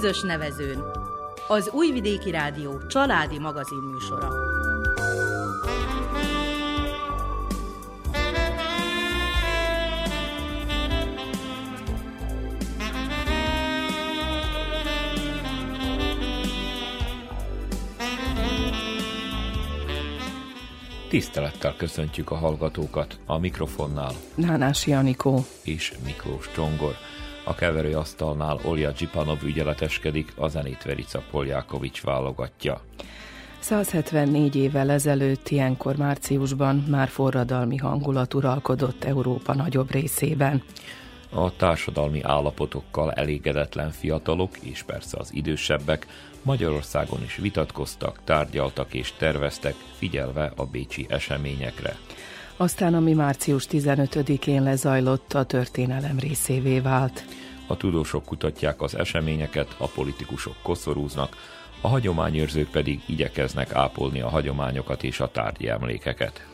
közös nevezőn. Az Újvidéki Rádió családi magazin műsora. Tisztelettel köszöntjük a hallgatókat a mikrofonnál. Nánás Janikó és Miklós Csongor. A keverőasztalnál Olja Csipanov ügyeleteskedik, a zenét Verica Poljákovics válogatja. 174 évvel ezelőtt, ilyenkor márciusban már forradalmi hangulat uralkodott Európa nagyobb részében. A társadalmi állapotokkal elégedetlen fiatalok és persze az idősebbek Magyarországon is vitatkoztak, tárgyaltak és terveztek, figyelve a bécsi eseményekre. Aztán, ami március 15-én lezajlott, a történelem részévé vált. A tudósok kutatják az eseményeket, a politikusok koszorúznak, a hagyományőrzők pedig igyekeznek ápolni a hagyományokat és a tárgyi emlékeket.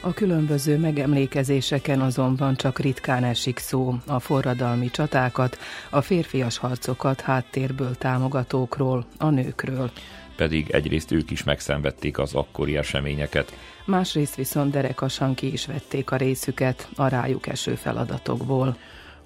A különböző megemlékezéseken azonban csak ritkán esik szó a forradalmi csatákat, a férfias harcokat háttérből támogatókról, a nőkről. Pedig egyrészt ők is megszenvedték az akkori eseményeket. Másrészt viszont derekasan ki is vették a részüket a rájuk eső feladatokból.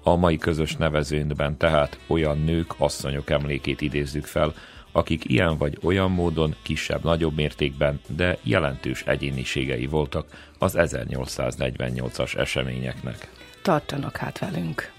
A mai közös nevezőnkben tehát olyan nők, asszonyok emlékét idézzük fel, akik ilyen vagy olyan módon kisebb-nagyobb mértékben, de jelentős egyéniségei voltak az 1848-as eseményeknek. Tartanak hát velünk!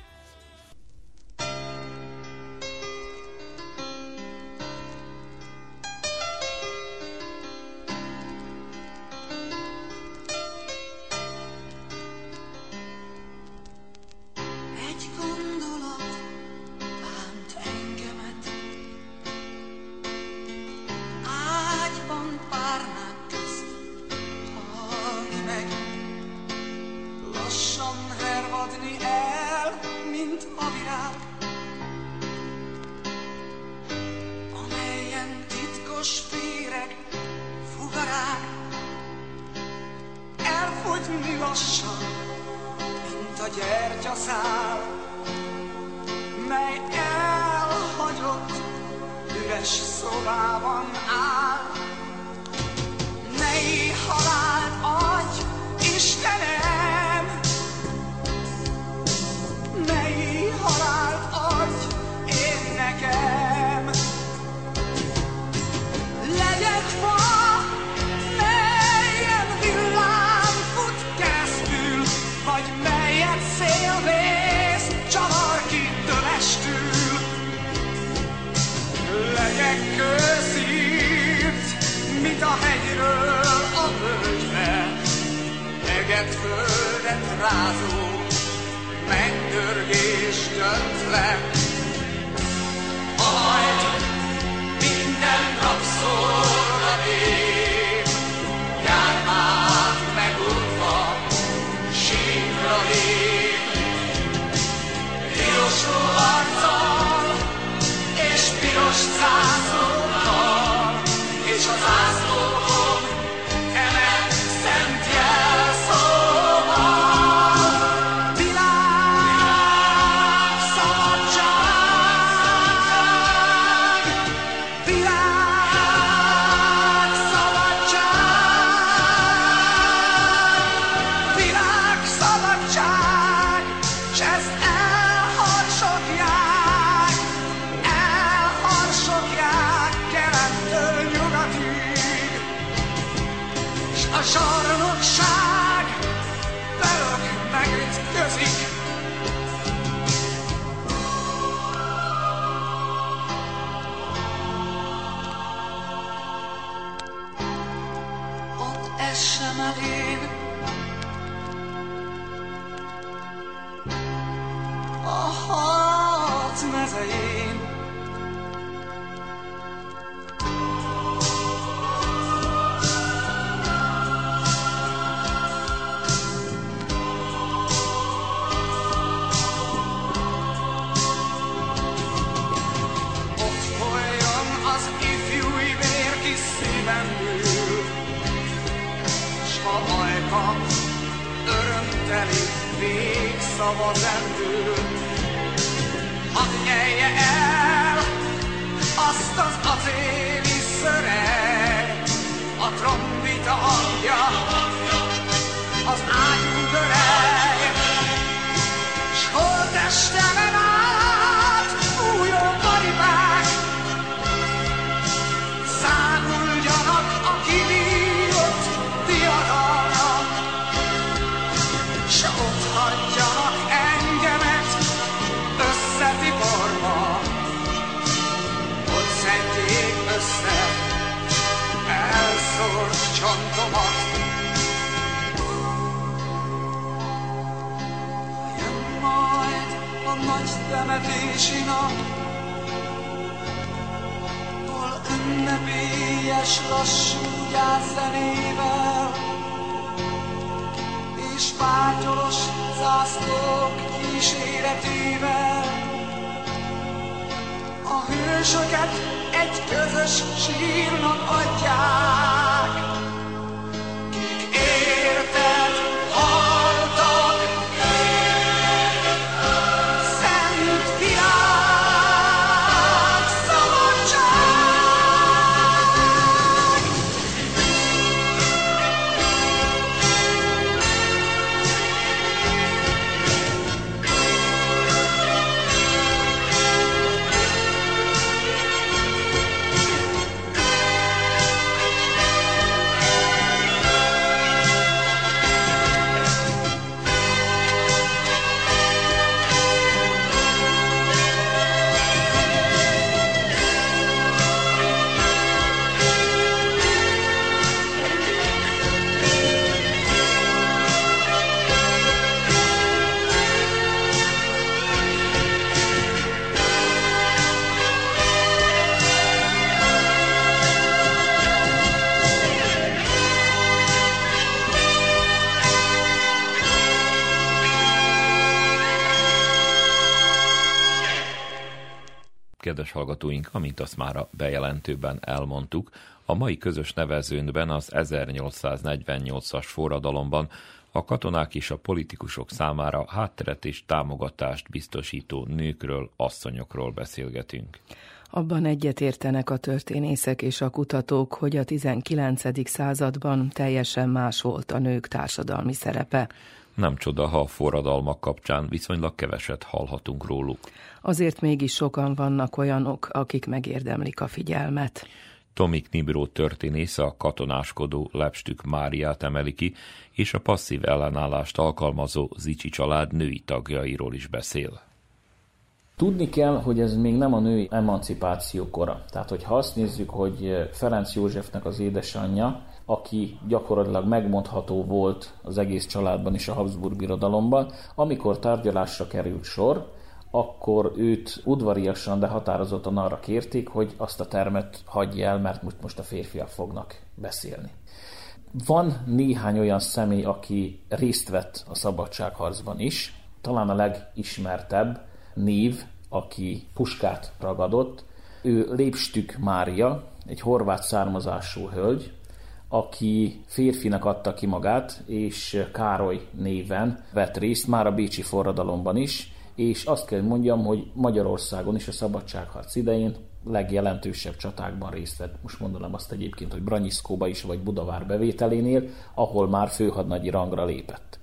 Temetési nap, hol ünnepélyes lassú gyászzenével, és fátyolos zászlók kíséretével. A hősöket egy közös sírnak adják, hallgatóink, amint azt már a bejelentőben elmondtuk, a mai közös nevezőnkben az 1848-as forradalomban a katonák és a politikusok számára hátteret és támogatást biztosító nőkről, asszonyokról beszélgetünk. Abban egyetértenek a történészek és a kutatók, hogy a 19. században teljesen más volt a nők társadalmi szerepe. Nem csoda, ha a forradalmak kapcsán viszonylag keveset hallhatunk róluk. Azért mégis sokan vannak olyanok, akik megérdemlik a figyelmet. Tomik Nibró történész a katonáskodó Lepstük Máriát emeli ki, és a passzív ellenállást alkalmazó Zicsi család női tagjairól is beszél. Tudni kell, hogy ez még nem a női emancipáció kora. Tehát, hogyha azt nézzük, hogy Ferenc Józsefnek az édesanyja, aki gyakorlatilag megmondható volt az egész családban és a Habsburg birodalomban, amikor tárgyalásra került sor, akkor őt udvariasan, de határozottan arra kérték, hogy azt a termet hagyja el, mert most, a férfiak fognak beszélni. Van néhány olyan személy, aki részt vett a szabadságharcban is, talán a legismertebb név, aki puskát ragadott, ő Lépstük Mária, egy horvát származású hölgy, aki férfinak adta ki magát, és Károly néven vett részt már a Bécsi forradalomban is, és azt kell mondjam, hogy Magyarországon is a szabadságharc idején legjelentősebb csatákban részt vett. Most mondanám azt egyébként, hogy Branyiszkóba is, vagy Budavár bevételénél, ahol már főhadnagyi rangra lépett.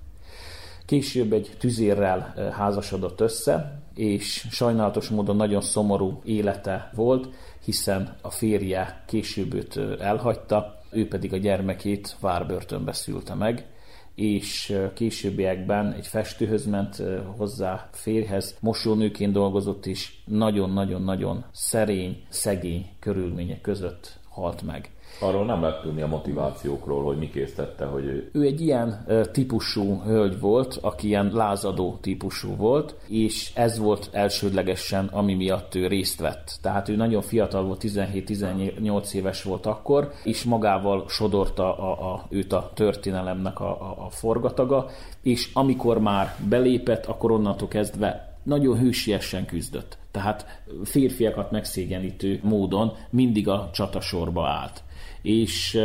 Később egy tüzérrel házasodott össze, és sajnálatos módon nagyon szomorú élete volt, hiszen a férje később őt elhagyta, ő pedig a gyermekét várbörtönbe szülte meg, és későbbiekben egy festőhöz ment hozzá férhez, mosónőként dolgozott, és nagyon-nagyon-nagyon szerény, szegény körülmények között halt meg. Arról nem lehet tudni a motivációkról, hogy mi késztette, hogy ő... Ő egy ilyen típusú hölgy volt, aki ilyen lázadó típusú volt, és ez volt elsődlegesen, ami miatt ő részt vett. Tehát ő nagyon fiatal volt, 17-18 éves volt akkor, és magával sodorta a, a, őt a történelemnek a, a, a forgataga, és amikor már belépett, akkor onnantól kezdve nagyon hősiesen küzdött. Tehát férfiakat megszégyenítő módon mindig a csatasorba állt és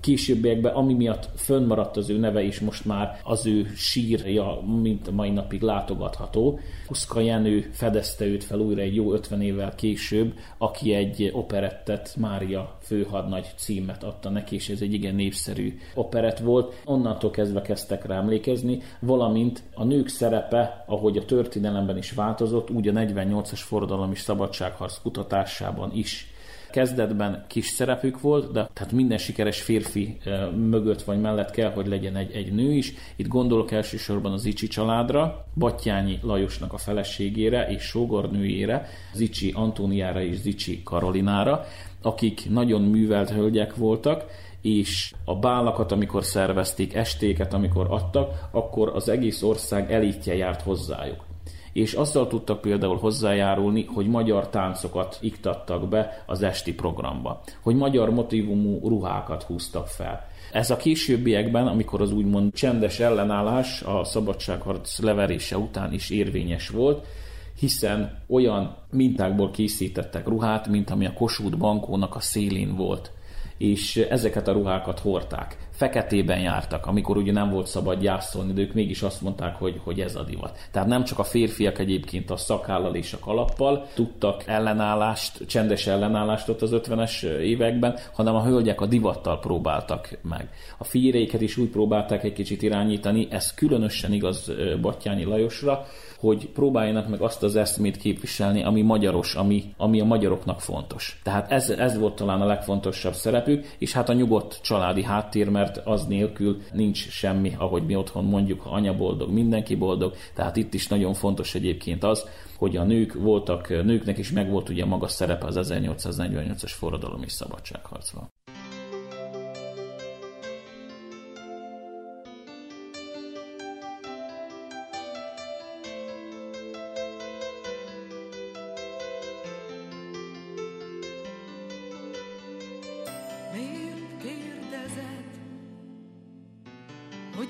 későbbiekben, ami miatt fönnmaradt az ő neve, és most már az ő sírja, mint a mai napig látogatható. Puszka Jenő fedezte őt fel újra egy jó 50 évvel később, aki egy operettet, Mária főhadnagy címet adta neki, és ez egy igen népszerű operett volt. Onnantól kezdve kezdtek rá emlékezni, valamint a nők szerepe, ahogy a történelemben is változott, úgy a 48-as forradalom és szabadságharc kutatásában is Kezdetben kis szerepük volt, de tehát minden sikeres férfi mögött vagy mellett kell, hogy legyen egy, egy nő is. Itt gondolok elsősorban az Icsi családra, Battyányi Lajosnak a feleségére és sógornőjére, Zicsi Antóniára és Zicsi Karolinára, akik nagyon művelt hölgyek voltak, és a bálakat, amikor szervezték, estéket, amikor adtak, akkor az egész ország elítje járt hozzájuk és azzal tudtak például hozzájárulni, hogy magyar táncokat iktattak be az esti programba, hogy magyar motivumú ruhákat húztak fel. Ez a későbbiekben, amikor az úgymond csendes ellenállás a szabadságharc leverése után is érvényes volt, hiszen olyan mintákból készítettek ruhát, mint ami a Kossuth bankónak a szélén volt és ezeket a ruhákat hordták. Feketében jártak, amikor ugye nem volt szabad gyászolni, de ők mégis azt mondták, hogy, hogy ez a divat. Tehát nem csak a férfiak egyébként a szakállal és a kalappal tudtak ellenállást, csendes ellenállást ott az 50-es években, hanem a hölgyek a divattal próbáltak meg. A fíréket is úgy próbálták egy kicsit irányítani, ez különösen igaz Battyányi Lajosra, hogy próbáljanak meg azt az eszmét képviselni, ami magyaros, ami, ami a magyaroknak fontos. Tehát ez, ez volt talán a legfontosabb szerepük, és hát a nyugodt családi háttér, mert az nélkül nincs semmi, ahogy mi otthon mondjuk, anya boldog, mindenki boldog, tehát itt is nagyon fontos egyébként az, hogy a nők voltak, nőknek is megvolt ugye maga szerepe az 1848-as forradalom és szabadságharcban.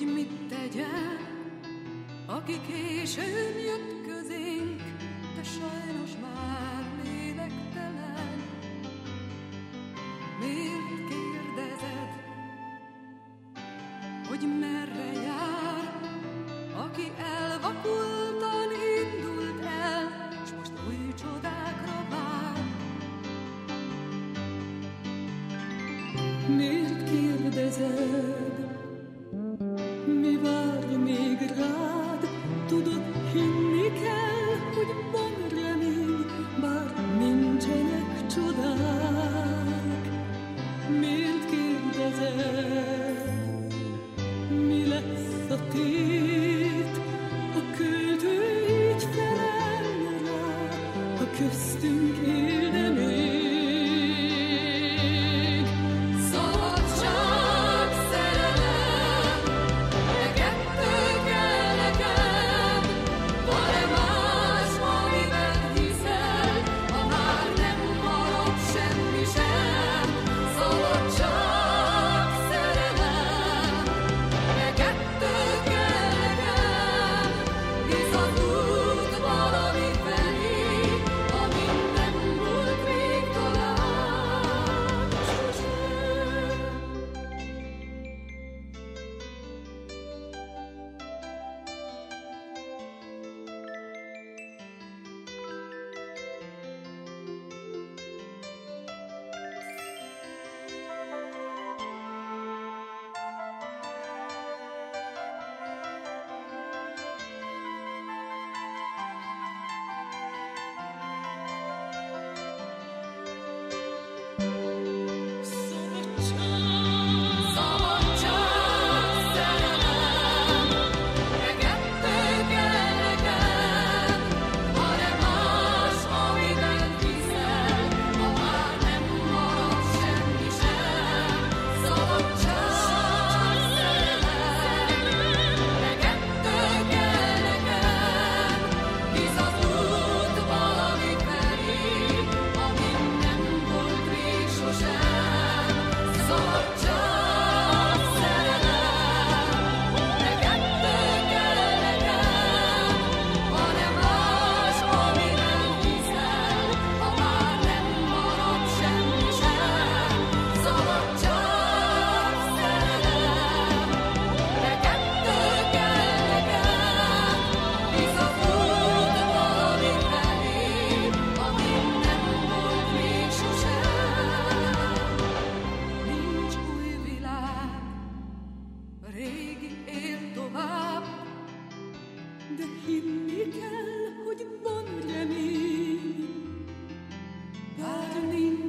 hogy mit tegyen, aki későn jött közénk, te sajnos.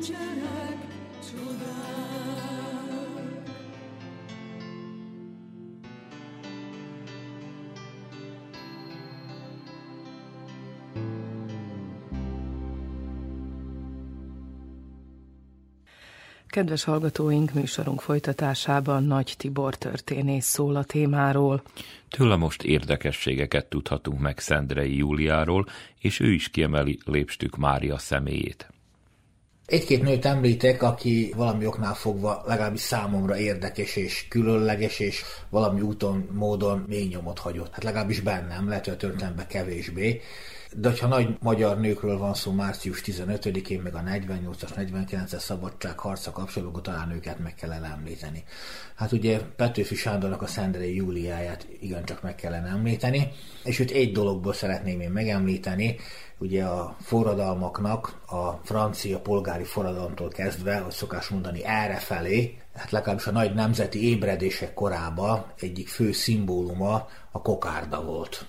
nincsenek csodák. Kedves hallgatóink, műsorunk folytatásában Nagy Tibor történész szól a témáról. Tőle most érdekességeket tudhatunk meg Szendrei Júliáról, és ő is kiemeli Lépstük Mária személyét. Egy-két nőt említek, aki valami oknál fogva legalábbis számomra érdekes és különleges, és valami úton, módon mély nyomot hagyott. Hát legalábbis bennem, lehet, hogy a kevésbé de ha nagy magyar nőkről van szó március 15-én, meg a 48-as, 49-es szabadságharca kapcsolatban, talán őket meg kellene említeni. Hát ugye Petőfi Sándornak a Szendrei Júliáját igencsak meg kellene említeni, és őt egy dologból szeretném én megemlíteni, ugye a forradalmaknak a francia polgári forradalomtól kezdve, hogy szokás mondani, errefelé, hát legalábbis a nagy nemzeti ébredések korába egyik fő szimbóluma a kokárda volt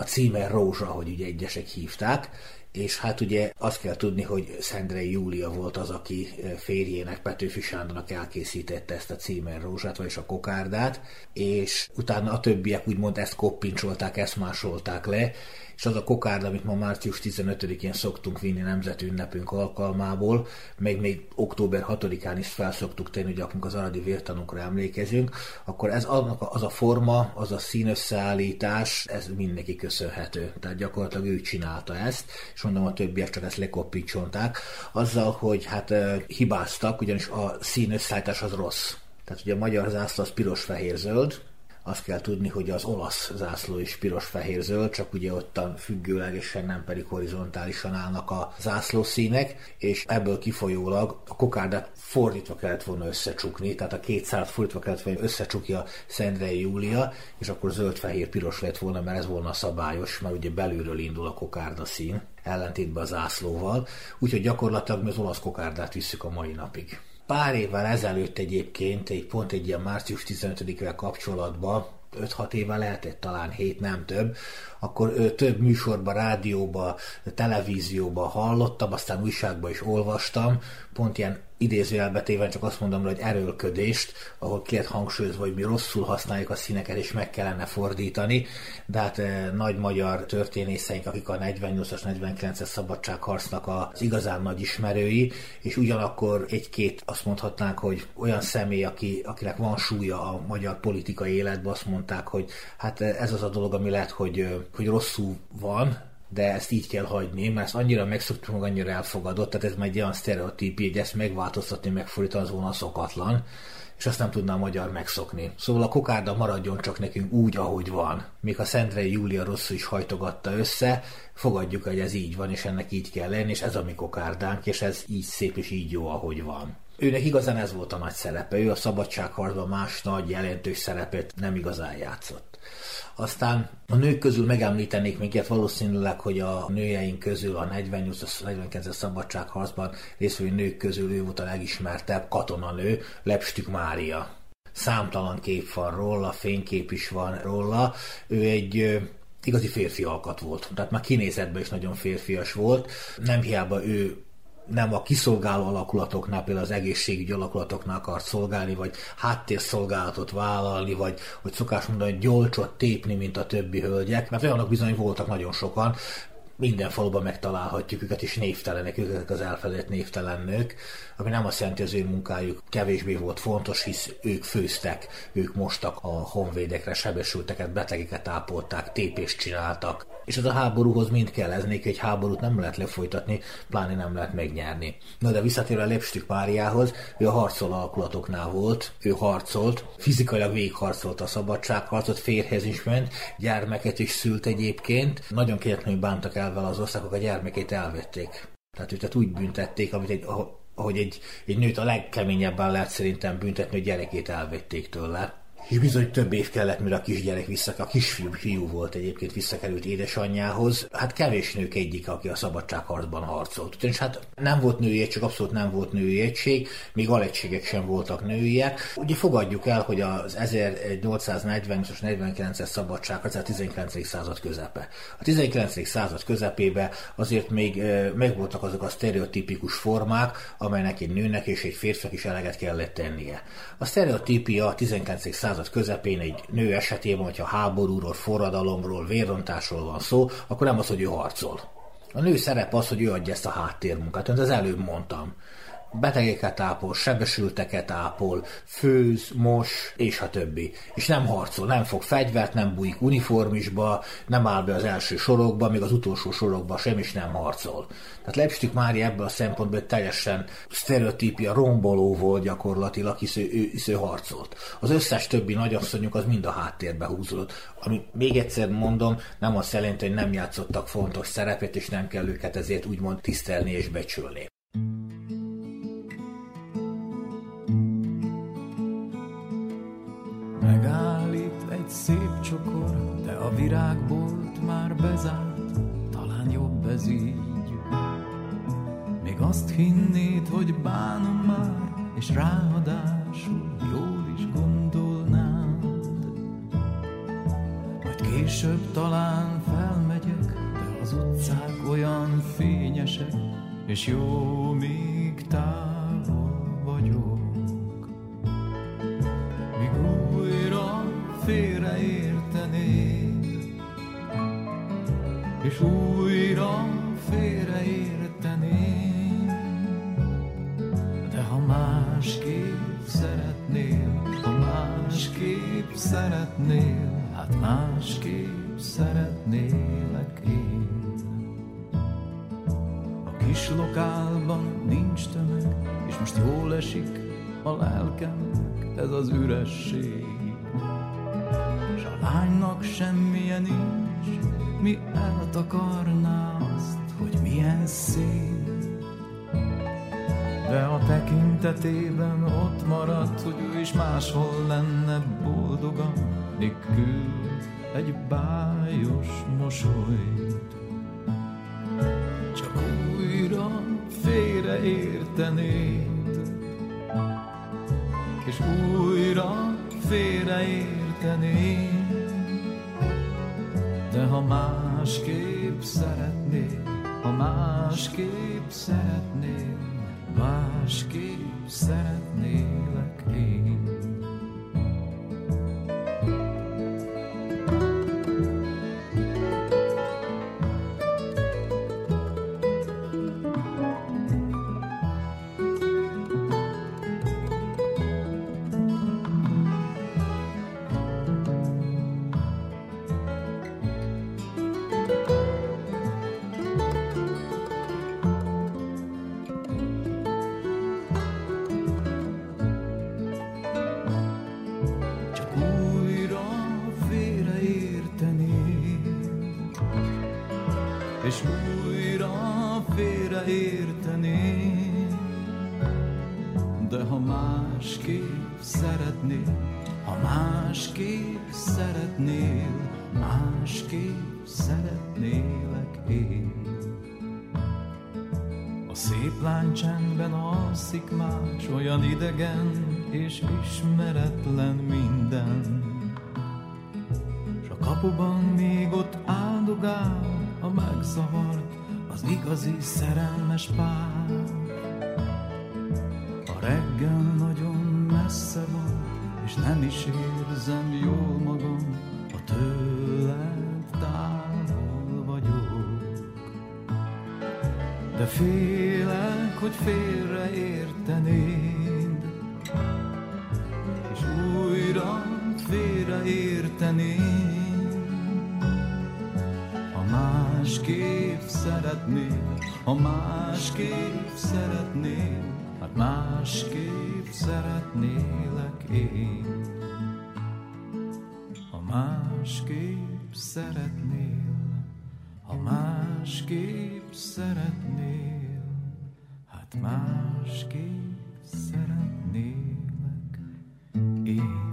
a címe Rózsa, hogy ugye egyesek hívták, és hát ugye azt kell tudni, hogy Szendrei Júlia volt az, aki férjének, Petőfi Sándornak elkészítette ezt a címer rózsát, vagyis a kokárdát, és utána a többiek úgymond ezt koppincsolták, ezt másolták le, és az a kokárd, amit ma március 15-én szoktunk vinni nemzetünnepünk alkalmából, meg még október 6-án is felszoktuk tenni, hogy akkor az aradi vértanúkra emlékezünk, akkor ez az a forma, az a színösszeállítás, ez mindenki köszönhető. Tehát gyakorlatilag ő csinálta ezt, és mondom, a többiek csak ezt lekoppítsonták, azzal, hogy hát hibáztak, ugyanis a színösszállítás az rossz. Tehát ugye a magyar zászló az piros-fehér-zöld, azt kell tudni, hogy az olasz zászló is piros-fehér-zöld, csak ugye ottan függőlegesen, nem pedig horizontálisan állnak a zászlószínek, és ebből kifolyólag a kokárdát fordítva kellett volna összecsukni, tehát a két szálat fordítva kellett volna összecsukja Szendrei Júlia, és akkor zöld-fehér-piros lett volna, mert ez volna szabályos, mert ugye belülről indul a kokárda szín, ellentétben a zászlóval, úgyhogy gyakorlatilag mi az olasz kokárdát visszük a mai napig. Pár évvel ezelőtt egyébként, egy pont egy ilyen március 15-vel kapcsolatban, 5-6 éve lehetett, talán 7, nem több, akkor több műsorban, rádióba, televízióba hallottam, aztán újságban is olvastam, pont ilyen idézőjelbetéven csak azt mondom, hogy erőlködést, ahol két hangsúlyozva, hogy mi rosszul használjuk a színeket, és meg kellene fordítani, de hát eh, nagy magyar történészeink, akik a 48-as, 49-es szabadságharcnak az igazán nagy ismerői, és ugyanakkor egy-két azt mondhatnánk, hogy olyan személy, aki, akinek van súlya a magyar politikai életben, azt mondták, hogy hát eh, ez az a dolog, ami lehet, hogy, eh, hogy rosszul van, de ezt így kell hagyni, mert ezt annyira megszoktuk, meg annyira elfogadott, tehát ez már egy olyan sztereotípi, hogy ezt megváltoztatni, megfordítani az volna szokatlan, és azt nem tudná a magyar megszokni. Szóval a kokárda maradjon csak nekünk úgy, ahogy van. Még a Szentrei Júlia rosszul is hajtogatta össze, fogadjuk, hogy ez így van, és ennek így kell lenni, és ez a mi kokárdánk, és ez így szép és így jó, ahogy van. Őnek igazán ez volt a nagy szerepe, ő a szabadságharcban más nagy jelentős szerepet nem igazán játszott. Aztán a nők közül megemlítenék még ilyet valószínűleg, hogy a nőjeink közül a 48-49-es szabadságharcban részvevő nők közül ő volt a legismertebb katonanő, Lepstük Mária. Számtalan kép van róla, fénykép is van róla. Ő egy igazi férfi alkat volt. Tehát már kinézetben is nagyon férfias volt. Nem hiába ő nem a kiszolgáló alakulatoknál, például az egészségügyi alakulatoknál akart szolgálni, vagy háttérszolgálatot vállalni, vagy hogy szokás mondani, gyolcsot tépni, mint a többi hölgyek, mert olyanok bizony voltak nagyon sokan, minden faluban megtalálhatjuk őket, és névtelenek ők, az elfeledett névtelen nők, ami nem azt jelenti, hogy az ő munkájuk kevésbé volt fontos, hisz ők főztek, ők mostak a honvédekre, sebesülteket, betegeket ápolták, tépést csináltak. És ez a háborúhoz mind kell, ez egy háborút nem lehet lefolytatni, pláne nem lehet megnyerni. Na de visszatérve Lepstük Máriához, ő a harcol alakulatoknál volt, ő harcolt, fizikailag végigharcolt a szabadságharcot, férhez is ment, gyermeket is szült egyébként, nagyon kegyetlenül bántak el vele az országok, a gyermekét elvették. Tehát őt úgy büntették, amit egy, ahogy egy, egy nőt a legkeményebben lehet szerintem büntetni, hogy gyerekét elvették tőle és bizony több év kellett, mire a kisgyerek vissza, a kisfiú fiú volt egyébként visszakerült édesanyjához. Hát kevés nők egyik, aki a szabadságharcban harcolt. Ugyanis hát nem volt női egység, abszolút nem volt női egység, még alegységek sem voltak nőiek. Ugye fogadjuk el, hogy az 1840-es 49-es szabadság, az a 19. század közepe. A 19. század közepébe azért még megvoltak azok a sztereotipikus formák, amelynek egy nőnek és egy férfiak is eleget kellett tennie. A sztereotípia a 19. század század közepén egy nő esetében, hogyha háborúról, forradalomról, vérrontásról van szó, akkor nem az, hogy ő harcol. A nő szerep az, hogy ő adja ezt a háttérmunkát, amit az előbb mondtam. Betegeket ápol, sebesülteket ápol, főz, mos, és a többi. És nem harcol, nem fog fegyvert, nem bújik uniformisba, nem áll be az első sorokba, még az utolsó sorokba sem is nem harcol. Tehát Lepstik Mária ebből a szempontból teljesen sztereotípia romboló volt gyakorlatilag, hisz ő, ő, hisz ő harcolt. Az összes többi nagyasszonyuk az mind a háttérbe húzódott. Ami még egyszer mondom, nem azt jelenti, hogy nem játszottak fontos szerepet, és nem kell őket ezért úgymond tisztelni és becsülni. Megállít egy szép csokor, de a virágbolt már bezárt, talán jobb ez így. Még azt hinnéd, hogy bánom már, és ráadásul jól is gondolnád. Majd később talán felmegyek, de az utcák olyan fényesek, és jó, még távol félreértenéd, és újra félreértenéd, de ha másképp szeretnél, ha másképp szeretnél, hát másképp szeretnélek én. A kis lokálban nincs tömeg, és most jól esik a lelkemnek ez az üresség. A lánynak semmilyen nincs, mi eltakarná azt, hogy milyen szép. De a tekintetében ott maradt, hogy ő is máshol lenne boldogan, még küld egy bájos mosolyt. Csak újra félreértenéd, és újra félreértenéd. Ha másképp szeretnél, ha másképp szeretnél, másképp szeretnélek én. Más, olyan idegen és ismeretlen minden. S a kapuban még ott áldogál a megzavart, az igazi szerelmes pár. A reggel nagyon messze van, és nem is érzem jól magam, a tőled távol vagyok. De félek, hogy félreértenéd, és újra félreértenéd. Ha másképp szeretnél, ha másképp szeretnél, hát másképp szeretnélek én. Ha másképp szeretnél, ha másképp szeretnél, hát másképp szeretnélek én.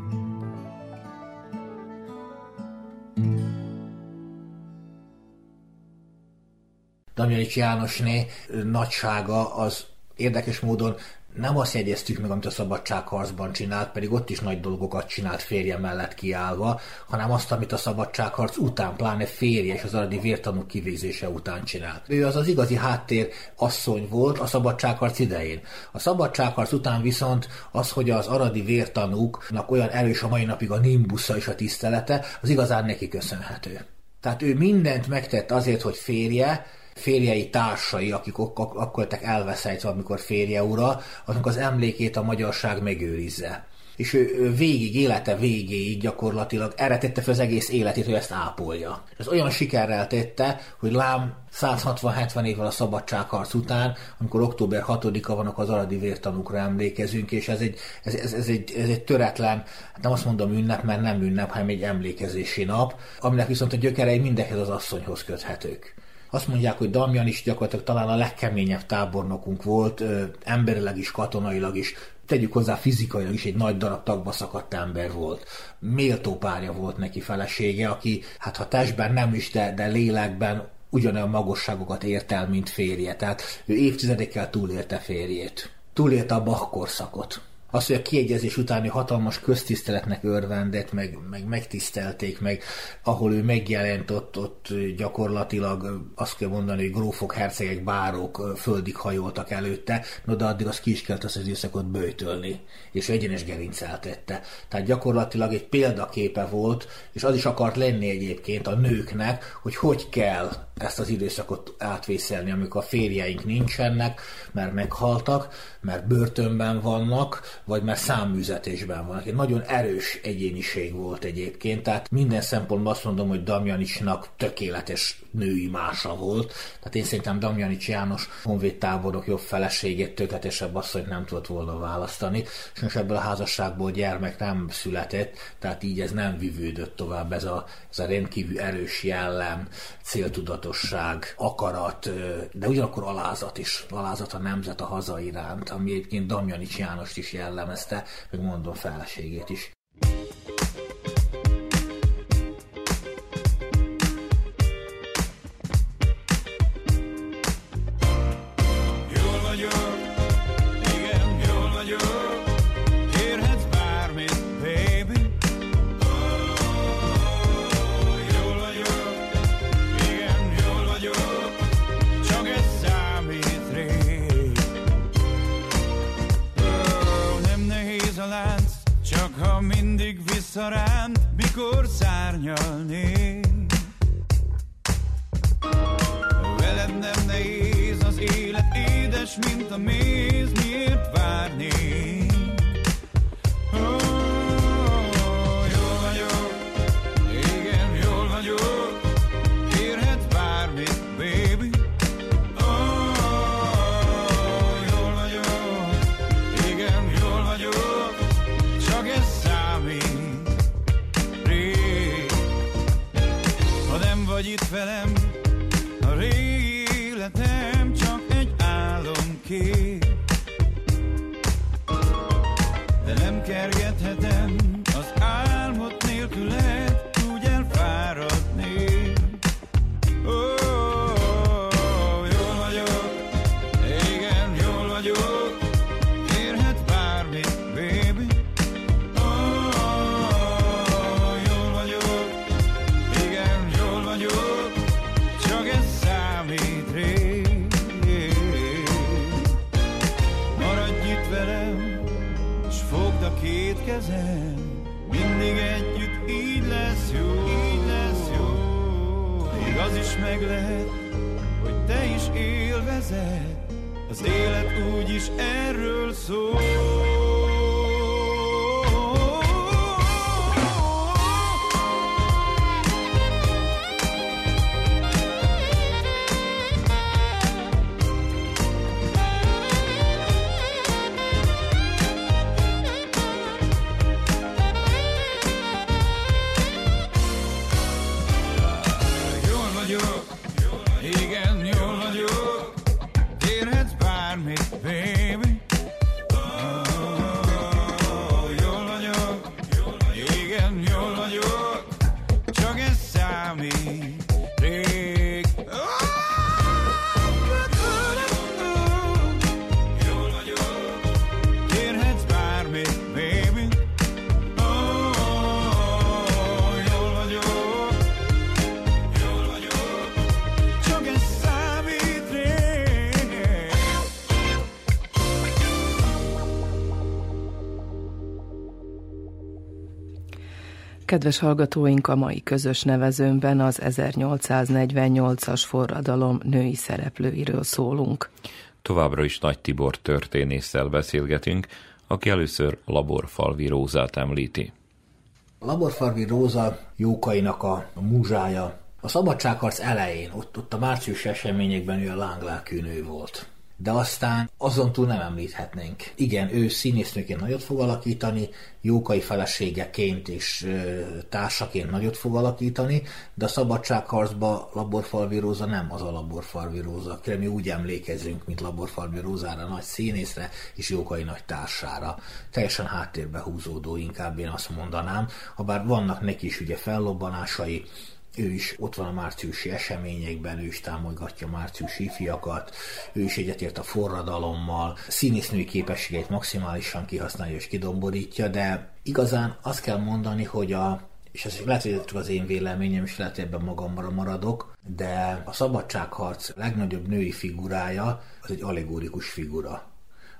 Damjanics Jánosné nagysága az érdekes módon nem azt jegyeztük meg, amit a szabadságharcban csinált, pedig ott is nagy dolgokat csinált férje mellett kiállva, hanem azt, amit a szabadságharc után, pláne férje és az aradi vértanúk kivégzése után csinált. Ő az az igazi háttér asszony volt a szabadságharc idején. A szabadságharc után viszont az, hogy az aradi vértanúknak olyan erős a mai napig a nimbusza és a tisztelete, az igazán neki köszönhető. Tehát ő mindent megtett azért, hogy férje férjei társai, akik ak- ak- akkor lettek elveszejtve, amikor férje ura, azok az emlékét a magyarság megőrizze és ő, végig, élete végéig gyakorlatilag erre tette fel az egész életét, hogy ezt ápolja. Ez olyan sikerrel tette, hogy lám 160-70 évvel a szabadságharc után, amikor október 6-a vannak az aradi vértanúkra emlékezünk, és ez egy, ez, ez, ez, egy, ez egy töretlen, hát nem azt mondom ünnep, mert nem ünnep, hanem egy emlékezési nap, aminek viszont a gyökerei mindenhez az asszonyhoz köthetők. Azt mondják, hogy Damjan is gyakorlatilag talán a legkeményebb tábornokunk volt, emberileg is, katonailag is, tegyük hozzá fizikailag is egy nagy darab tagba szakadt ember volt. Méltó párja volt neki felesége, aki hát ha testben nem is, de, de lélekben ugyanolyan magasságokat ért el, mint férje. Tehát ő évtizedekkel túlélte férjét. Túlélte a Bach korszakot az, hogy a kiegyezés utáni hatalmas köztiszteletnek örvendett, meg, meg megtisztelték, meg ahol ő megjelent, ott, ott gyakorlatilag azt kell mondani, hogy grófok, hercegek, bárok földig hajoltak előtte, no de addig az ki is kellett azt az időszakot bőtölni, és egyenes gerincel tette. Tehát gyakorlatilag egy példaképe volt, és az is akart lenni egyébként a nőknek, hogy hogy kell ezt az időszakot átvészelni, amikor a férjeink nincsenek, mert meghaltak, mert börtönben vannak, vagy mert számműzetésben vannak. Egy nagyon erős egyéniség volt egyébként, tehát minden szempontból azt mondom, hogy Damjanicsnak tökéletes női mása volt. Tehát én szerintem Damjanics János honvéd táborok jobb feleségét, tökéletesebb asszonyt nem tudott volna választani, és most ebből a házasságból gyermek nem született, tehát így ez nem vivődött tovább, ez a, ez a rendkívül erős jellem, céltudatosság, akarat, de ugyanakkor alázat is, alázat a nemzet a haza iránt, ami egyébként Damjanics Jánost is jellemezte, meg mondom feleségét is. Az is meg lehet, hogy te is élvezed, az élet úgyis erről szól. Kedves hallgatóink, a mai közös nevezőmben az 1848-as forradalom női szereplőiről szólunk. Továbbra is Nagy Tibor történésszel beszélgetünk, aki először Laborfalvi Rózát említi. Laborfalvi Róza Jókainak a, a múzsája. A szabadságharc elején, ott, ott a március eseményekben ő a lánglelkű nő volt de aztán azon túl nem említhetnénk. Igen, ő színésznőként nagyot fog alakítani, jókai feleségeként és társaként nagyot fog alakítani, de a szabadságharcba Laborfalvi Róza nem az a Laborfalvi Róza, akire mi úgy emlékezünk, mint Laborfalvi Rózára, nagy színészre és jókai nagy társára. Teljesen háttérbe húzódó inkább én azt mondanám, ha bár vannak neki is ugye fellobbanásai, ő is ott van a márciusi eseményekben, ő is támogatja márciusi fiakat, ő is egyetért a forradalommal, színésznői képességeit maximálisan kihasználja és kidomborítja, de igazán azt kell mondani, hogy a és ez lehet, hogy csak az én véleményem, és lehet, hogy ebben magamra maradok, de a szabadságharc legnagyobb női figurája az egy allegórikus figura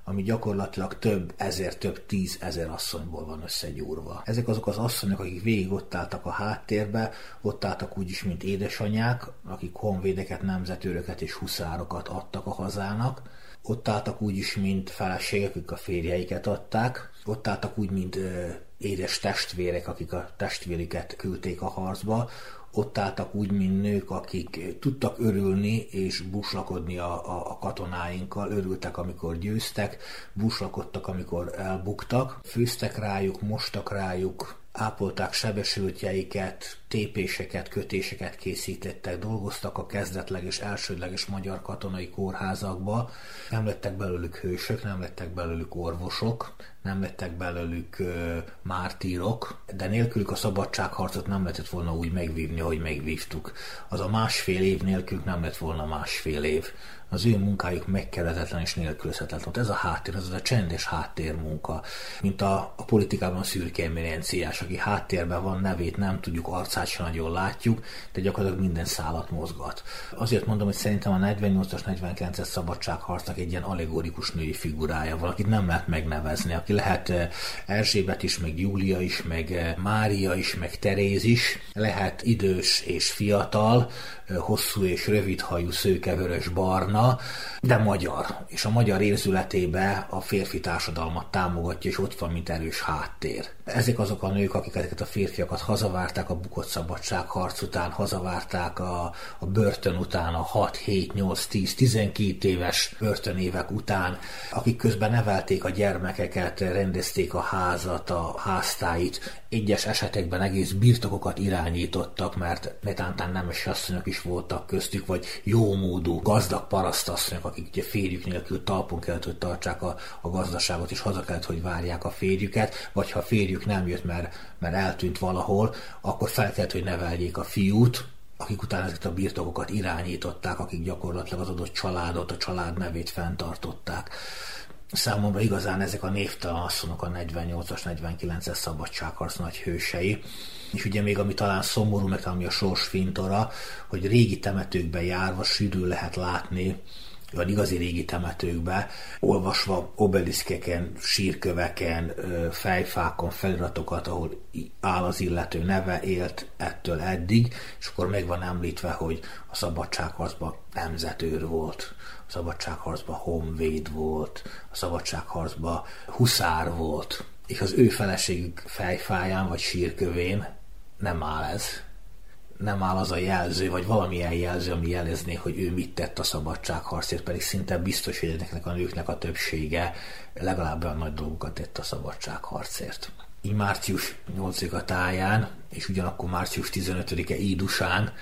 ami gyakorlatilag több ezer, több tízezer asszonyból van összegyúrva. Ezek azok az asszonyok, akik végig ott álltak a háttérbe, ott álltak úgyis, mint édesanyák, akik honvédeket, nemzetőröket és huszárokat adtak a hazának, ott álltak úgy is, mint feleségek, akik a férjeiket adták, ott álltak úgy, mint ö, édes testvérek, akik a testvériket küldték a harcba, ott álltak úgy, mint nők, akik tudtak örülni és buslakodni a, a, a katonáinkkal, örültek, amikor győztek, buslakodtak, amikor elbuktak, főztek rájuk, mostak rájuk, ápolták sebesültjeiket, tépéseket, kötéseket készítettek, dolgoztak a kezdetleges, elsődleges magyar katonai kórházakba, nem lettek belőlük hősök, nem lettek belőlük orvosok, nem lettek belőlük ö, mártírok, de nélkülük a szabadságharcot nem lehetett volna úgy megvívni, ahogy megvívtuk. Az a másfél év nélkülük nem lett volna másfél év az ő munkájuk megkeretetlen és nélkülözhetetlen. Ez a háttér, az a csendes háttérmunka, mint a, a politikában a szürke eminenciás, aki háttérben van, nevét nem tudjuk, arcát sem nagyon látjuk, de gyakorlatilag minden szállat mozgat. Azért mondom, hogy szerintem a 48-as, 49-es szabadságharcnak egy ilyen allegorikus női figurája van, akit nem lehet megnevezni, aki lehet eh, Erzsébet is, meg Júlia is, meg eh, Mária is, meg Teréz is, lehet idős és fiatal, hosszú és rövid hajú, szőkevörös barna, de magyar, és a magyar érzületébe a férfi társadalmat támogatja, és ott van, mint erős háttér. Ezek azok a nők, akik ezeket a férfiakat hazavárták a bukott szabadságharc után, hazavárták a, a börtön után, a 6, 7, 8, 10, 12 éves börtönévek után, akik közben nevelték a gyermekeket, rendezték a házat, a háztáit, egyes esetekben egész birtokokat irányítottak, mert netántán nemes asszonyok is voltak köztük, vagy jómódú, gazdag parasztasszonyok, akik ugye férjük nélkül talpon kellett, hogy tartsák a, a gazdaságot, és haza kellett, hogy várják a férjüket, vagy ha a férjük nem jött, mert, mert eltűnt valahol, akkor fel kellett, hogy neveljék a fiút, akik utána ezeket a birtokokat irányították, akik gyakorlatilag az adott családot, a család nevét fenntartották számomra igazán ezek a névtelen asszonyok a 48-as, 49-es szabadságharc nagy hősei. És ugye még ami talán szomorú, meg ami a sors fintora, hogy régi temetőkbe járva sűrű lehet látni vagy igazi régi temetőkbe, olvasva obeliszkeken, sírköveken, fejfákon feliratokat, ahol áll az illető neve, élt ettől eddig, és akkor meg van említve, hogy a szabadságharcban nemzetőr volt, a szabadságharcban honvéd volt, a szabadságharcban huszár volt, és az ő feleségük fejfáján vagy sírkövén nem áll ez nem áll az a jelző, vagy valamilyen jelző, ami jelezné, hogy ő mit tett a szabadságharcért, pedig szinte biztos, hogy ennek a nőknek a többsége legalább olyan nagy dolgokat tett a szabadságharcért. Így március 8-a táján, és ugyanakkor március 15-e ídusán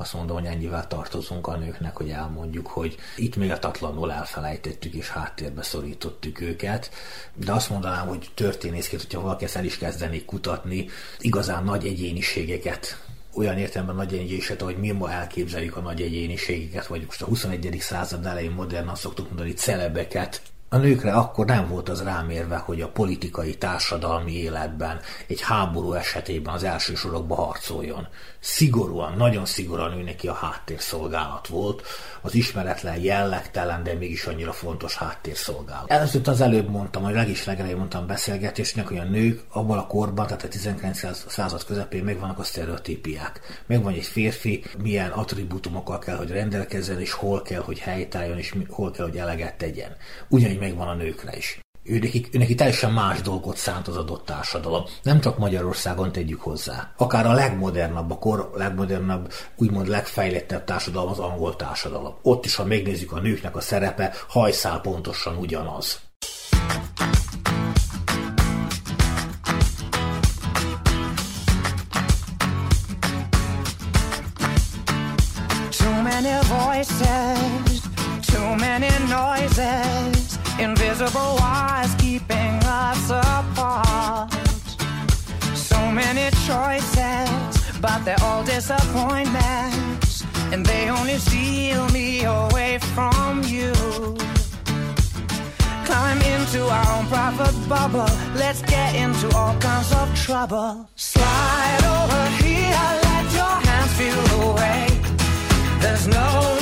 azt mondom, hogy ennyivel tartozunk a nőknek, hogy elmondjuk, hogy itt méltatlanul elfelejtettük és háttérbe szorítottuk őket, de azt mondanám, hogy történészként, hogyha valaki ezt el is kezdenék kutatni, igazán nagy egyéniségeket olyan értelemben nagy egyéniséget, hogy mi ma elképzeljük a nagy egyéniségeket, vagy most a 21. század elején modernan szoktuk mondani celebeket, A nőkre akkor nem volt az rámérve, hogy a politikai, társadalmi életben, egy háború esetében az első sorokba harcoljon. Szigorúan, nagyon szigorúan ő neki a háttérszolgálat volt, az ismeretlen, jellegtelen, de mégis annyira fontos háttérszolgálat. Először az előbb mondtam, hogy legis legelején mondtam beszélgetésnek, hogy a nők abban a korban, tehát a 19. század közepén megvannak a sztereotípiák. Megvan egy férfi, milyen attribútumokkal kell, hogy rendelkezzen, és hol kell, hogy helytálljon, és hol kell, hogy eleget tegyen. Ugyanígy megvan a nőkre is. Ő neki, ő neki teljesen más dolgot szánt az adott társadalom. Nem csak Magyarországon tegyük hozzá. Akár a legmodernabb, a kor legmodernabb, úgymond legfejlettebb társadalom az angol társadalom. Ott is, ha megnézzük a nőknek a szerepe, hajszál pontosan ugyanaz. Disappointments, and they only steal me away from you. Climb into our own private bubble, let's get into all kinds of trouble. Slide over here, let your hands feel the way. There's no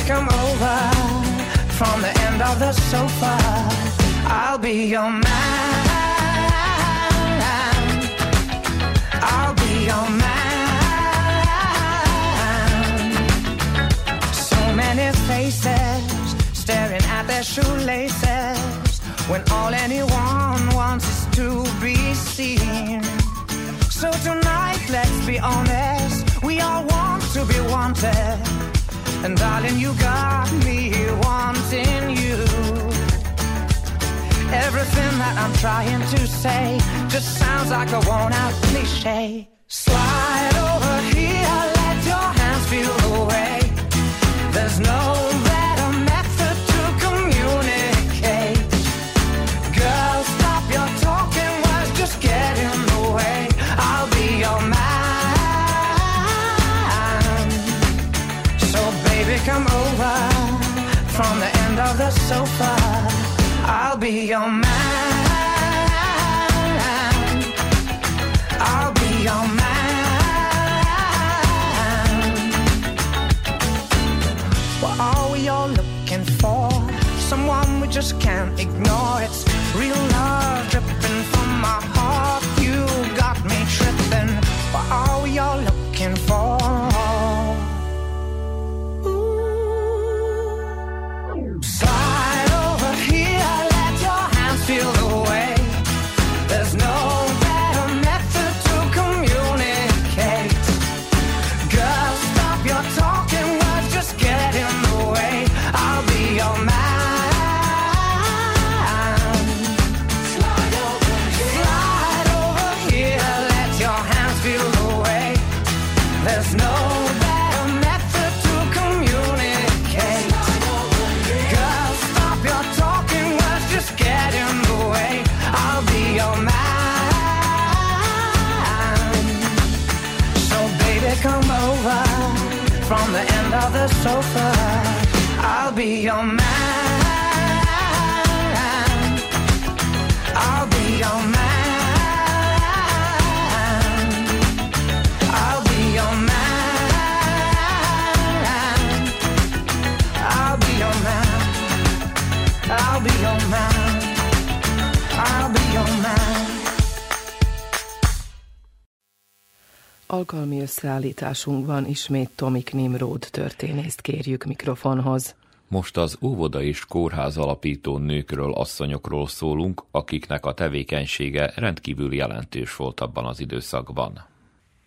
come over from the end of the sofa. I'll be your man. I'll be your man. So many faces staring at their shoelaces when all anyone wants is to be seen. So tonight, let's be honest, we all want to be wanted. And darling, you got me wanting you. Everything that I'm trying to say just sounds like a worn out cliche. Slide over here, let your hands feel the way. There's no Alkalmi összeállításunkban ismét Tomik Nimród történészt kérjük mikrofonhoz. Most az óvoda és kórház alapító nőkről, asszonyokról szólunk, akiknek a tevékenysége rendkívül jelentős volt abban az időszakban.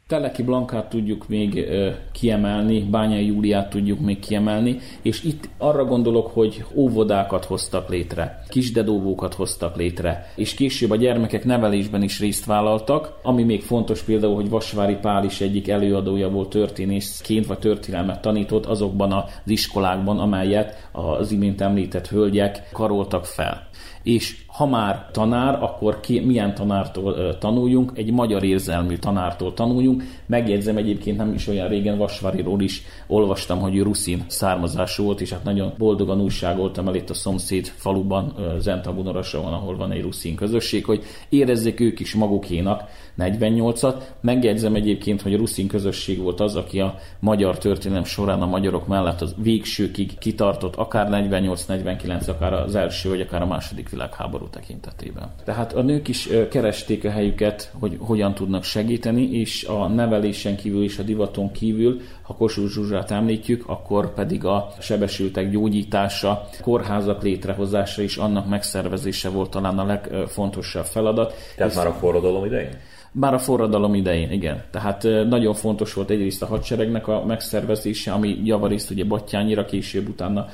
Teleki Blankát tudjuk még kiemelni, Bányai Júliát tudjuk még kiemelni, és itt arra gondolok, hogy óvodákat hoztak létre, kisdedóvókat hoztak létre, és később a gyermekek nevelésben is részt vállaltak, ami még fontos például, hogy Vasvári Pál is egyik előadója volt történészként, vagy történelmet tanított azokban az iskolákban, amelyet az imént említett hölgyek karoltak fel. És ha már tanár, akkor ki, milyen tanártól tanuljunk? Egy magyar érzelmű tanártól tanuljunk. Megjegyzem egyébként nem is olyan régen Vasváriról is olvastam, hogy ruszin származású volt, és hát nagyon boldogan újságoltam el itt a szomszéd faluban, Zentabunorasson, ahol van egy ruszin közösség, hogy érezzék ők is magukénak 48-at. Megjegyzem egyébként, hogy a ruszin közösség volt az, aki a magyar történelem során a magyarok mellett az végsőkig kitartott, akár 48-49, akár az első, vagy akár a második világháború tekintetében. Tehát a nők is keresték a helyüket, hogy hogyan tudnak segíteni, és a nevelésen kívül és a divaton kívül, ha Kossuth Zsuzsát említjük, akkor pedig a sebesültek gyógyítása, kórházak létrehozása is annak megszervezése volt talán a legfontosabb feladat. Tehát már a forradalom idején? Bár a forradalom idején, igen. Tehát nagyon fontos volt egyrészt a hadseregnek a megszervezése, ami javarészt ugye Battyányira, később utána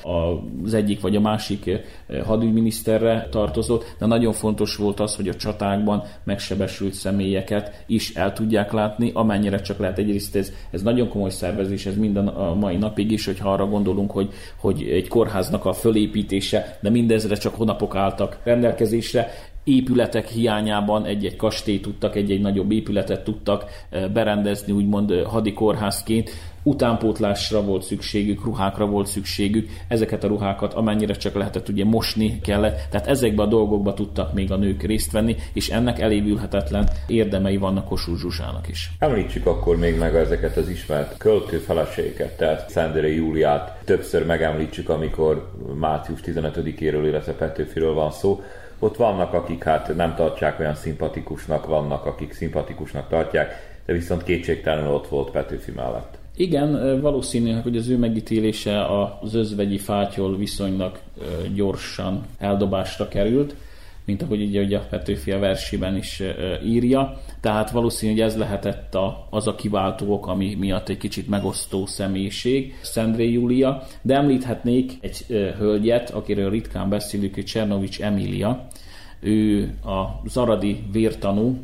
az egyik vagy a másik hadügyminiszterre tartozott, de nagyon fontos volt az, hogy a csatákban megsebesült személyeket is el tudják látni, amennyire csak lehet. Egyrészt ez, ez nagyon komoly szervezés, ez minden a mai napig is, hogyha arra gondolunk, hogy, hogy egy kórháznak a fölépítése, de mindezre csak hónapok álltak rendelkezésre, épületek hiányában egy-egy kastély tudtak, egy-egy nagyobb épületet tudtak eh, berendezni, úgymond eh, hadikórházként. Utánpótlásra volt szükségük, ruhákra volt szükségük, ezeket a ruhákat amennyire csak lehetett ugye mosni kellett, tehát ezekbe a dolgokba tudtak még a nők részt venni, és ennek elévülhetetlen érdemei vannak Kossuth Zsuzsának is. Említsük akkor még meg ezeket az ismert költő feleségeket, tehát Szendere Júliát többször megemlítsük, amikor március 15-éről, illetve Petőfiről van szó ott vannak, akik hát nem tartják olyan szimpatikusnak, vannak, akik szimpatikusnak tartják, de viszont kétségtelenül ott volt Petőfi mellett. Igen, valószínű, hogy az ő megítélése az özvegyi fátyol viszonylag gyorsan eldobásra került mint ahogy ugye, ugye a Petőfi a versében is írja. Tehát valószínű, hogy ez lehetett a, az a kiváltó ok, ami miatt egy kicsit megosztó személyiség, Szendré Júlia, de említhetnék egy hölgyet, akiről ritkán beszélünk, hogy Csernovics Emília, ő a zaradi vértanú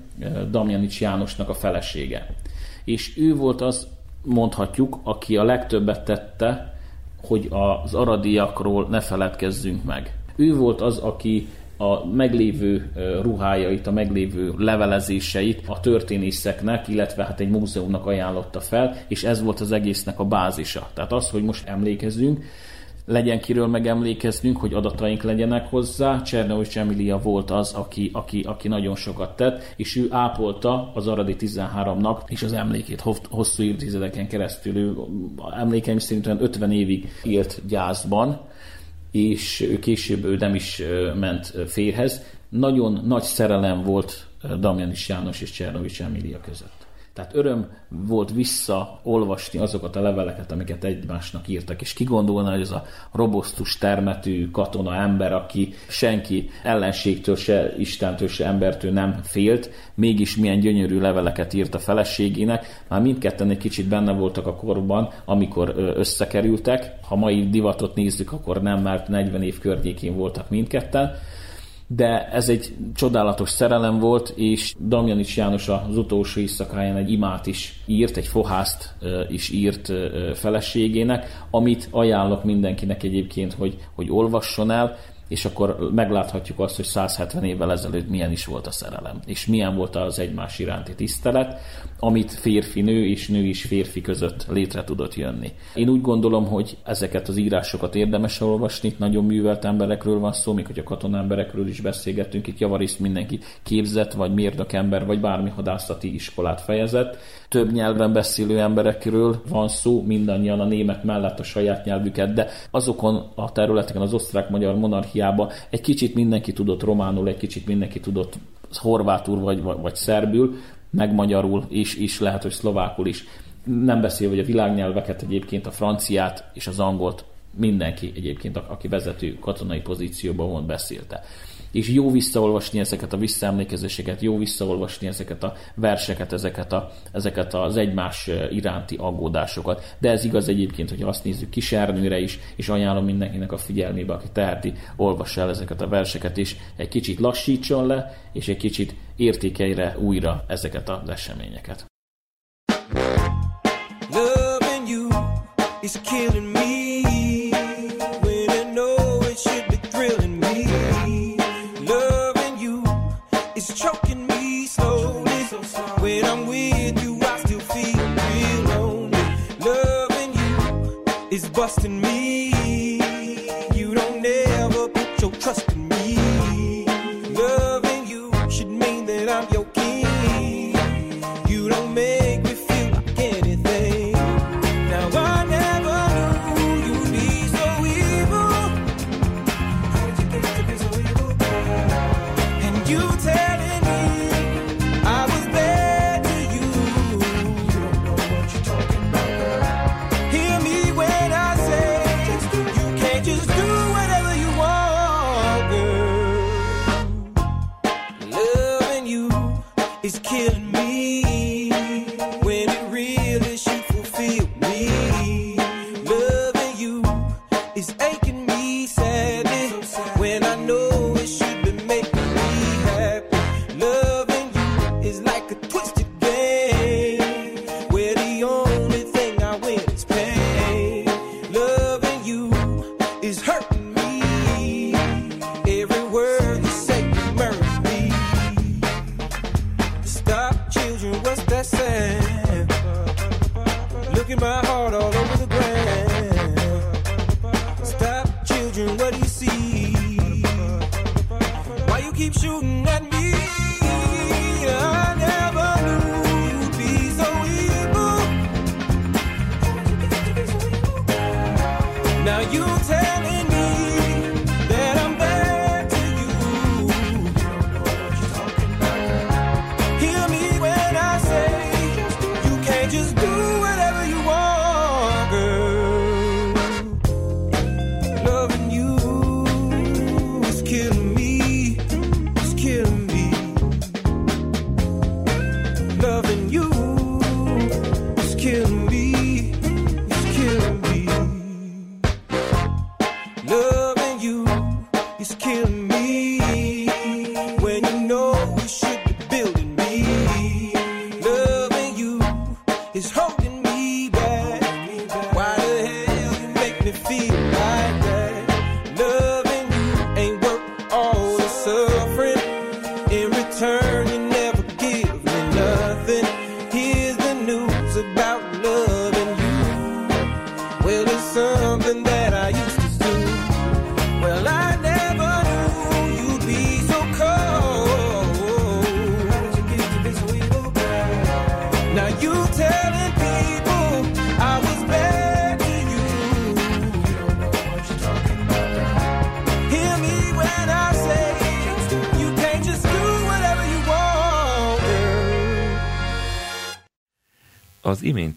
Damjanics Jánosnak a felesége. És ő volt az, mondhatjuk, aki a legtöbbet tette, hogy az aradiakról ne feledkezzünk meg. Ő volt az, aki a meglévő ruhájait, a meglévő levelezéseit a történészeknek, illetve hát egy múzeumnak ajánlotta fel, és ez volt az egésznek a bázisa. Tehát az, hogy most emlékezzünk, legyen kiről megemlékeznünk, hogy adataink legyenek hozzá. Csernovics Emilia volt az, aki, aki, aki nagyon sokat tett, és ő ápolta az Aradi 13-nak és az emlékét hosszú évtizedeken keresztül. Ő emlékeim szerint 50 évig élt gyászban, és ő később ő nem is ment férhez. Nagyon nagy szerelem volt Damjanis János és Csernovics Emília között. Tehát öröm volt visszaolvasni azokat a leveleket, amiket egymásnak írtak, és ki gondolna, hogy ez a robosztus termetű katona ember, aki senki ellenségtől se, Istentől se embertől nem félt, mégis milyen gyönyörű leveleket írt a feleségének. Már mindketten egy kicsit benne voltak a korban, amikor összekerültek. Ha mai divatot nézzük, akkor nem, mert 40 év környékén voltak mindketten de ez egy csodálatos szerelem volt, és Damjanics János az utolsó éjszakáján egy imát is írt, egy fohászt is írt feleségének, amit ajánlok mindenkinek egyébként, hogy, hogy olvasson el, és akkor megláthatjuk azt, hogy 170 évvel ezelőtt milyen is volt a szerelem, és milyen volt az egymás iránti tisztelet, amit férfi-nő és nő is férfi között létre tudott jönni. Én úgy gondolom, hogy ezeket az írásokat érdemes olvasni, itt nagyon művelt emberekről van szó, még hogy a katona emberekről is beszélgettünk, itt javarészt mindenki képzett, vagy mérnök ember, vagy bármi hadászati iskolát fejezett. Több nyelven beszélő emberekről van szó, mindannyian a német mellett a saját nyelvüket, de azokon a területeken az osztrák-magyar monarchiában egy kicsit mindenki tudott románul, egy kicsit mindenki tudott horvátul vagy, vagy, vagy szerbül, meg magyarul is, is lehet, hogy szlovákul is. Nem beszél, hogy a világnyelveket egyébként, a franciát és az angolt mindenki egyébként, aki vezető katonai pozícióban volt, beszélte. És jó visszaolvasni ezeket a visszaemlékezéseket, jó visszaolvasni ezeket a verseket, ezeket, a, ezeket az egymás iránti aggódásokat. De ez igaz egyébként, hogy azt nézzük Kisernőre is, és ajánlom mindenkinek a figyelmébe, aki teheti, olvassa el ezeket a verseket, és egy kicsit lassítson le, és egy kicsit értékelje újra ezeket az eseményeket. Loving you is killing busting me.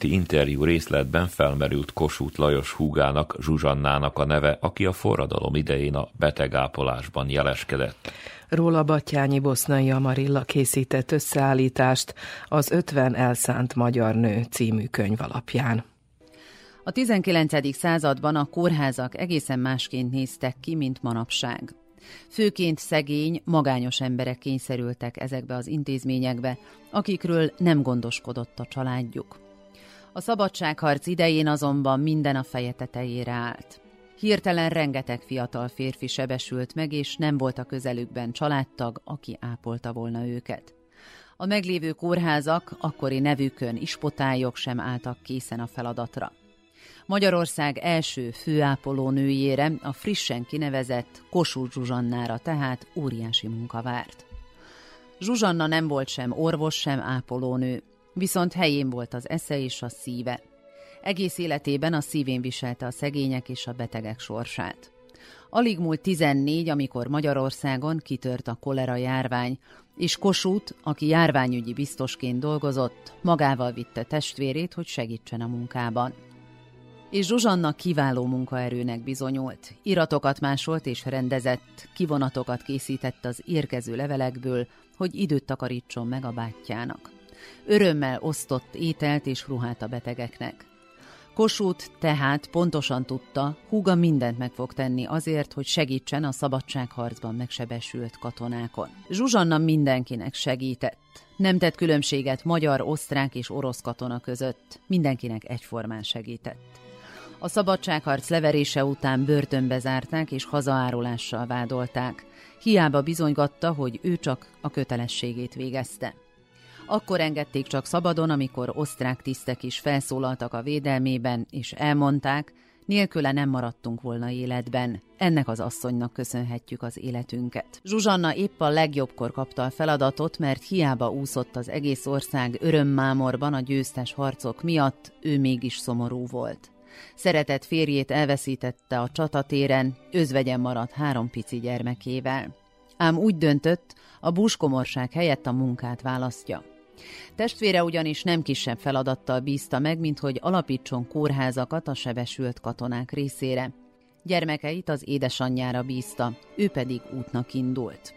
Iménti interjú részletben felmerült Kossuth Lajos húgának, Zsuzsannának a neve, aki a forradalom idején a betegápolásban jeleskedett. Róla Battyányi Bosznai Amarilla készített összeállítást az 50 elszánt magyar nő című könyv alapján. A 19. században a kórházak egészen másként néztek ki, mint manapság. Főként szegény, magányos emberek kényszerültek ezekbe az intézményekbe, akikről nem gondoskodott a családjuk. A szabadságharc idején azonban minden a feje tetejére állt. Hirtelen rengeteg fiatal férfi sebesült meg, és nem volt a közelükben családtag, aki ápolta volna őket. A meglévő kórházak akkori nevükön ispotályok sem álltak készen a feladatra. Magyarország első főápoló nőjére, a frissen kinevezett Kossuth Zsuzsannára tehát óriási munka várt. Zsuzsanna nem volt sem orvos, sem ápolónő, viszont helyén volt az esze és a szíve. Egész életében a szívén viselte a szegények és a betegek sorsát. Alig múlt 14, amikor Magyarországon kitört a kolera járvány, és Kossuth, aki járványügyi biztosként dolgozott, magával vitte testvérét, hogy segítsen a munkában. és Zsuzsanna kiváló munkaerőnek bizonyult. Iratokat másolt és rendezett, kivonatokat készített az érkező levelekből, hogy időt takarítson meg a bátyjának. Örömmel osztott ételt és ruhát a betegeknek. Kossuth tehát pontosan tudta, húga mindent meg fog tenni azért, hogy segítsen a szabadságharcban megsebesült katonákon. Zsuzsanna mindenkinek segített. Nem tett különbséget magyar, osztrák és orosz katona között. Mindenkinek egyformán segített. A szabadságharc leverése után börtönbe zárták és hazaárulással vádolták. Hiába bizonygatta, hogy ő csak a kötelességét végezte. Akkor engedték csak szabadon, amikor osztrák tisztek is felszólaltak a védelmében, és elmondták, nélküle nem maradtunk volna életben. Ennek az asszonynak köszönhetjük az életünket. Zsuzsanna épp a legjobbkor kapta a feladatot, mert hiába úszott az egész ország örömmámorban a győztes harcok miatt, ő mégis szomorú volt. Szeretett férjét elveszítette a csatatéren, özvegyen maradt három pici gyermekével. Ám úgy döntött, a búskomorság helyett a munkát választja. Testvére ugyanis nem kisebb feladattal bízta meg, mint hogy alapítson kórházakat a sebesült katonák részére. Gyermekeit az édesanyjára bízta, ő pedig útnak indult.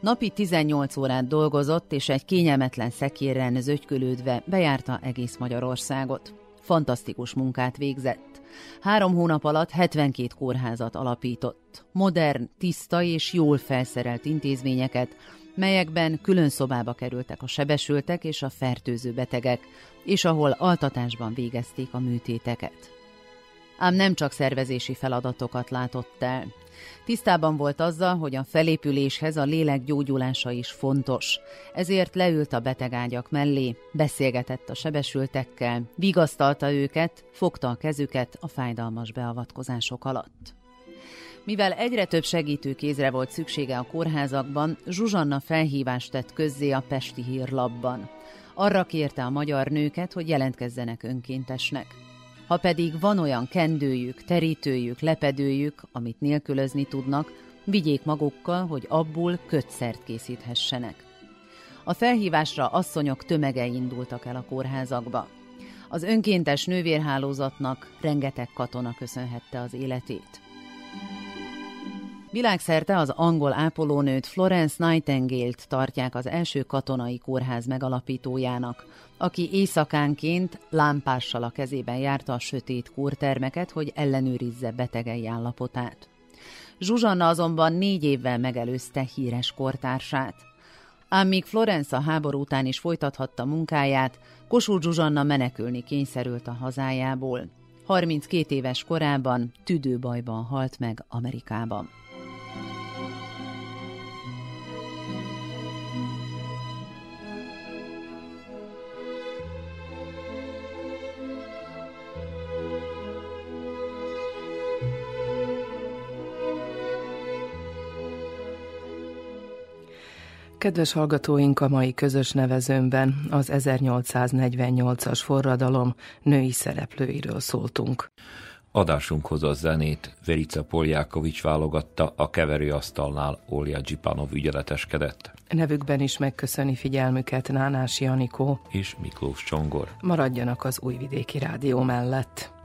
Napi 18 órát dolgozott, és egy kényelmetlen szekérren zögykölődve bejárta egész Magyarországot. Fantasztikus munkát végzett. Három hónap alatt 72 kórházat alapított. Modern, tiszta és jól felszerelt intézményeket, melyekben külön szobába kerültek a sebesültek és a fertőző betegek, és ahol altatásban végezték a műtéteket. Ám nem csak szervezési feladatokat látott el. Tisztában volt azzal, hogy a felépüléshez a lélek gyógyulása is fontos, ezért leült a betegágyak mellé, beszélgetett a sebesültekkel, vigasztalta őket, fogta a kezüket a fájdalmas beavatkozások alatt. Mivel egyre több segítő kézre volt szüksége a kórházakban, Zsuzsanna felhívást tett közzé a Pesti Hírlapban. Arra kérte a magyar nőket, hogy jelentkezzenek önkéntesnek. Ha pedig van olyan kendőjük, terítőjük, lepedőjük, amit nélkülözni tudnak, vigyék magukkal, hogy abból kötszert készíthessenek. A felhívásra asszonyok tömegei indultak el a kórházakba. Az önkéntes nővérhálózatnak rengeteg katona köszönhette az életét. Világszerte az angol ápolónőt Florence Nightingale-t tartják az első katonai kórház megalapítójának, aki éjszakánként lámpással a kezében járta a sötét kórtermeket, hogy ellenőrizze betegei állapotát. Zsuzsanna azonban négy évvel megelőzte híres kortársát. Ám míg Florence a háború után is folytathatta munkáját, Kossuth Zsuzsanna menekülni kényszerült a hazájából. 32 éves korában tüdőbajban halt meg Amerikában. Kedves hallgatóink, a mai közös nevezőmben az 1848-as forradalom női szereplőiről szóltunk. Adásunkhoz a zenét Verica Poljákovics válogatta, a keverőasztalnál Olja Gyipanov ügyeleteskedett. Nevükben is megköszöni figyelmüket Nánás Janikó és Miklós Csongor. Maradjanak az Újvidéki Rádió mellett.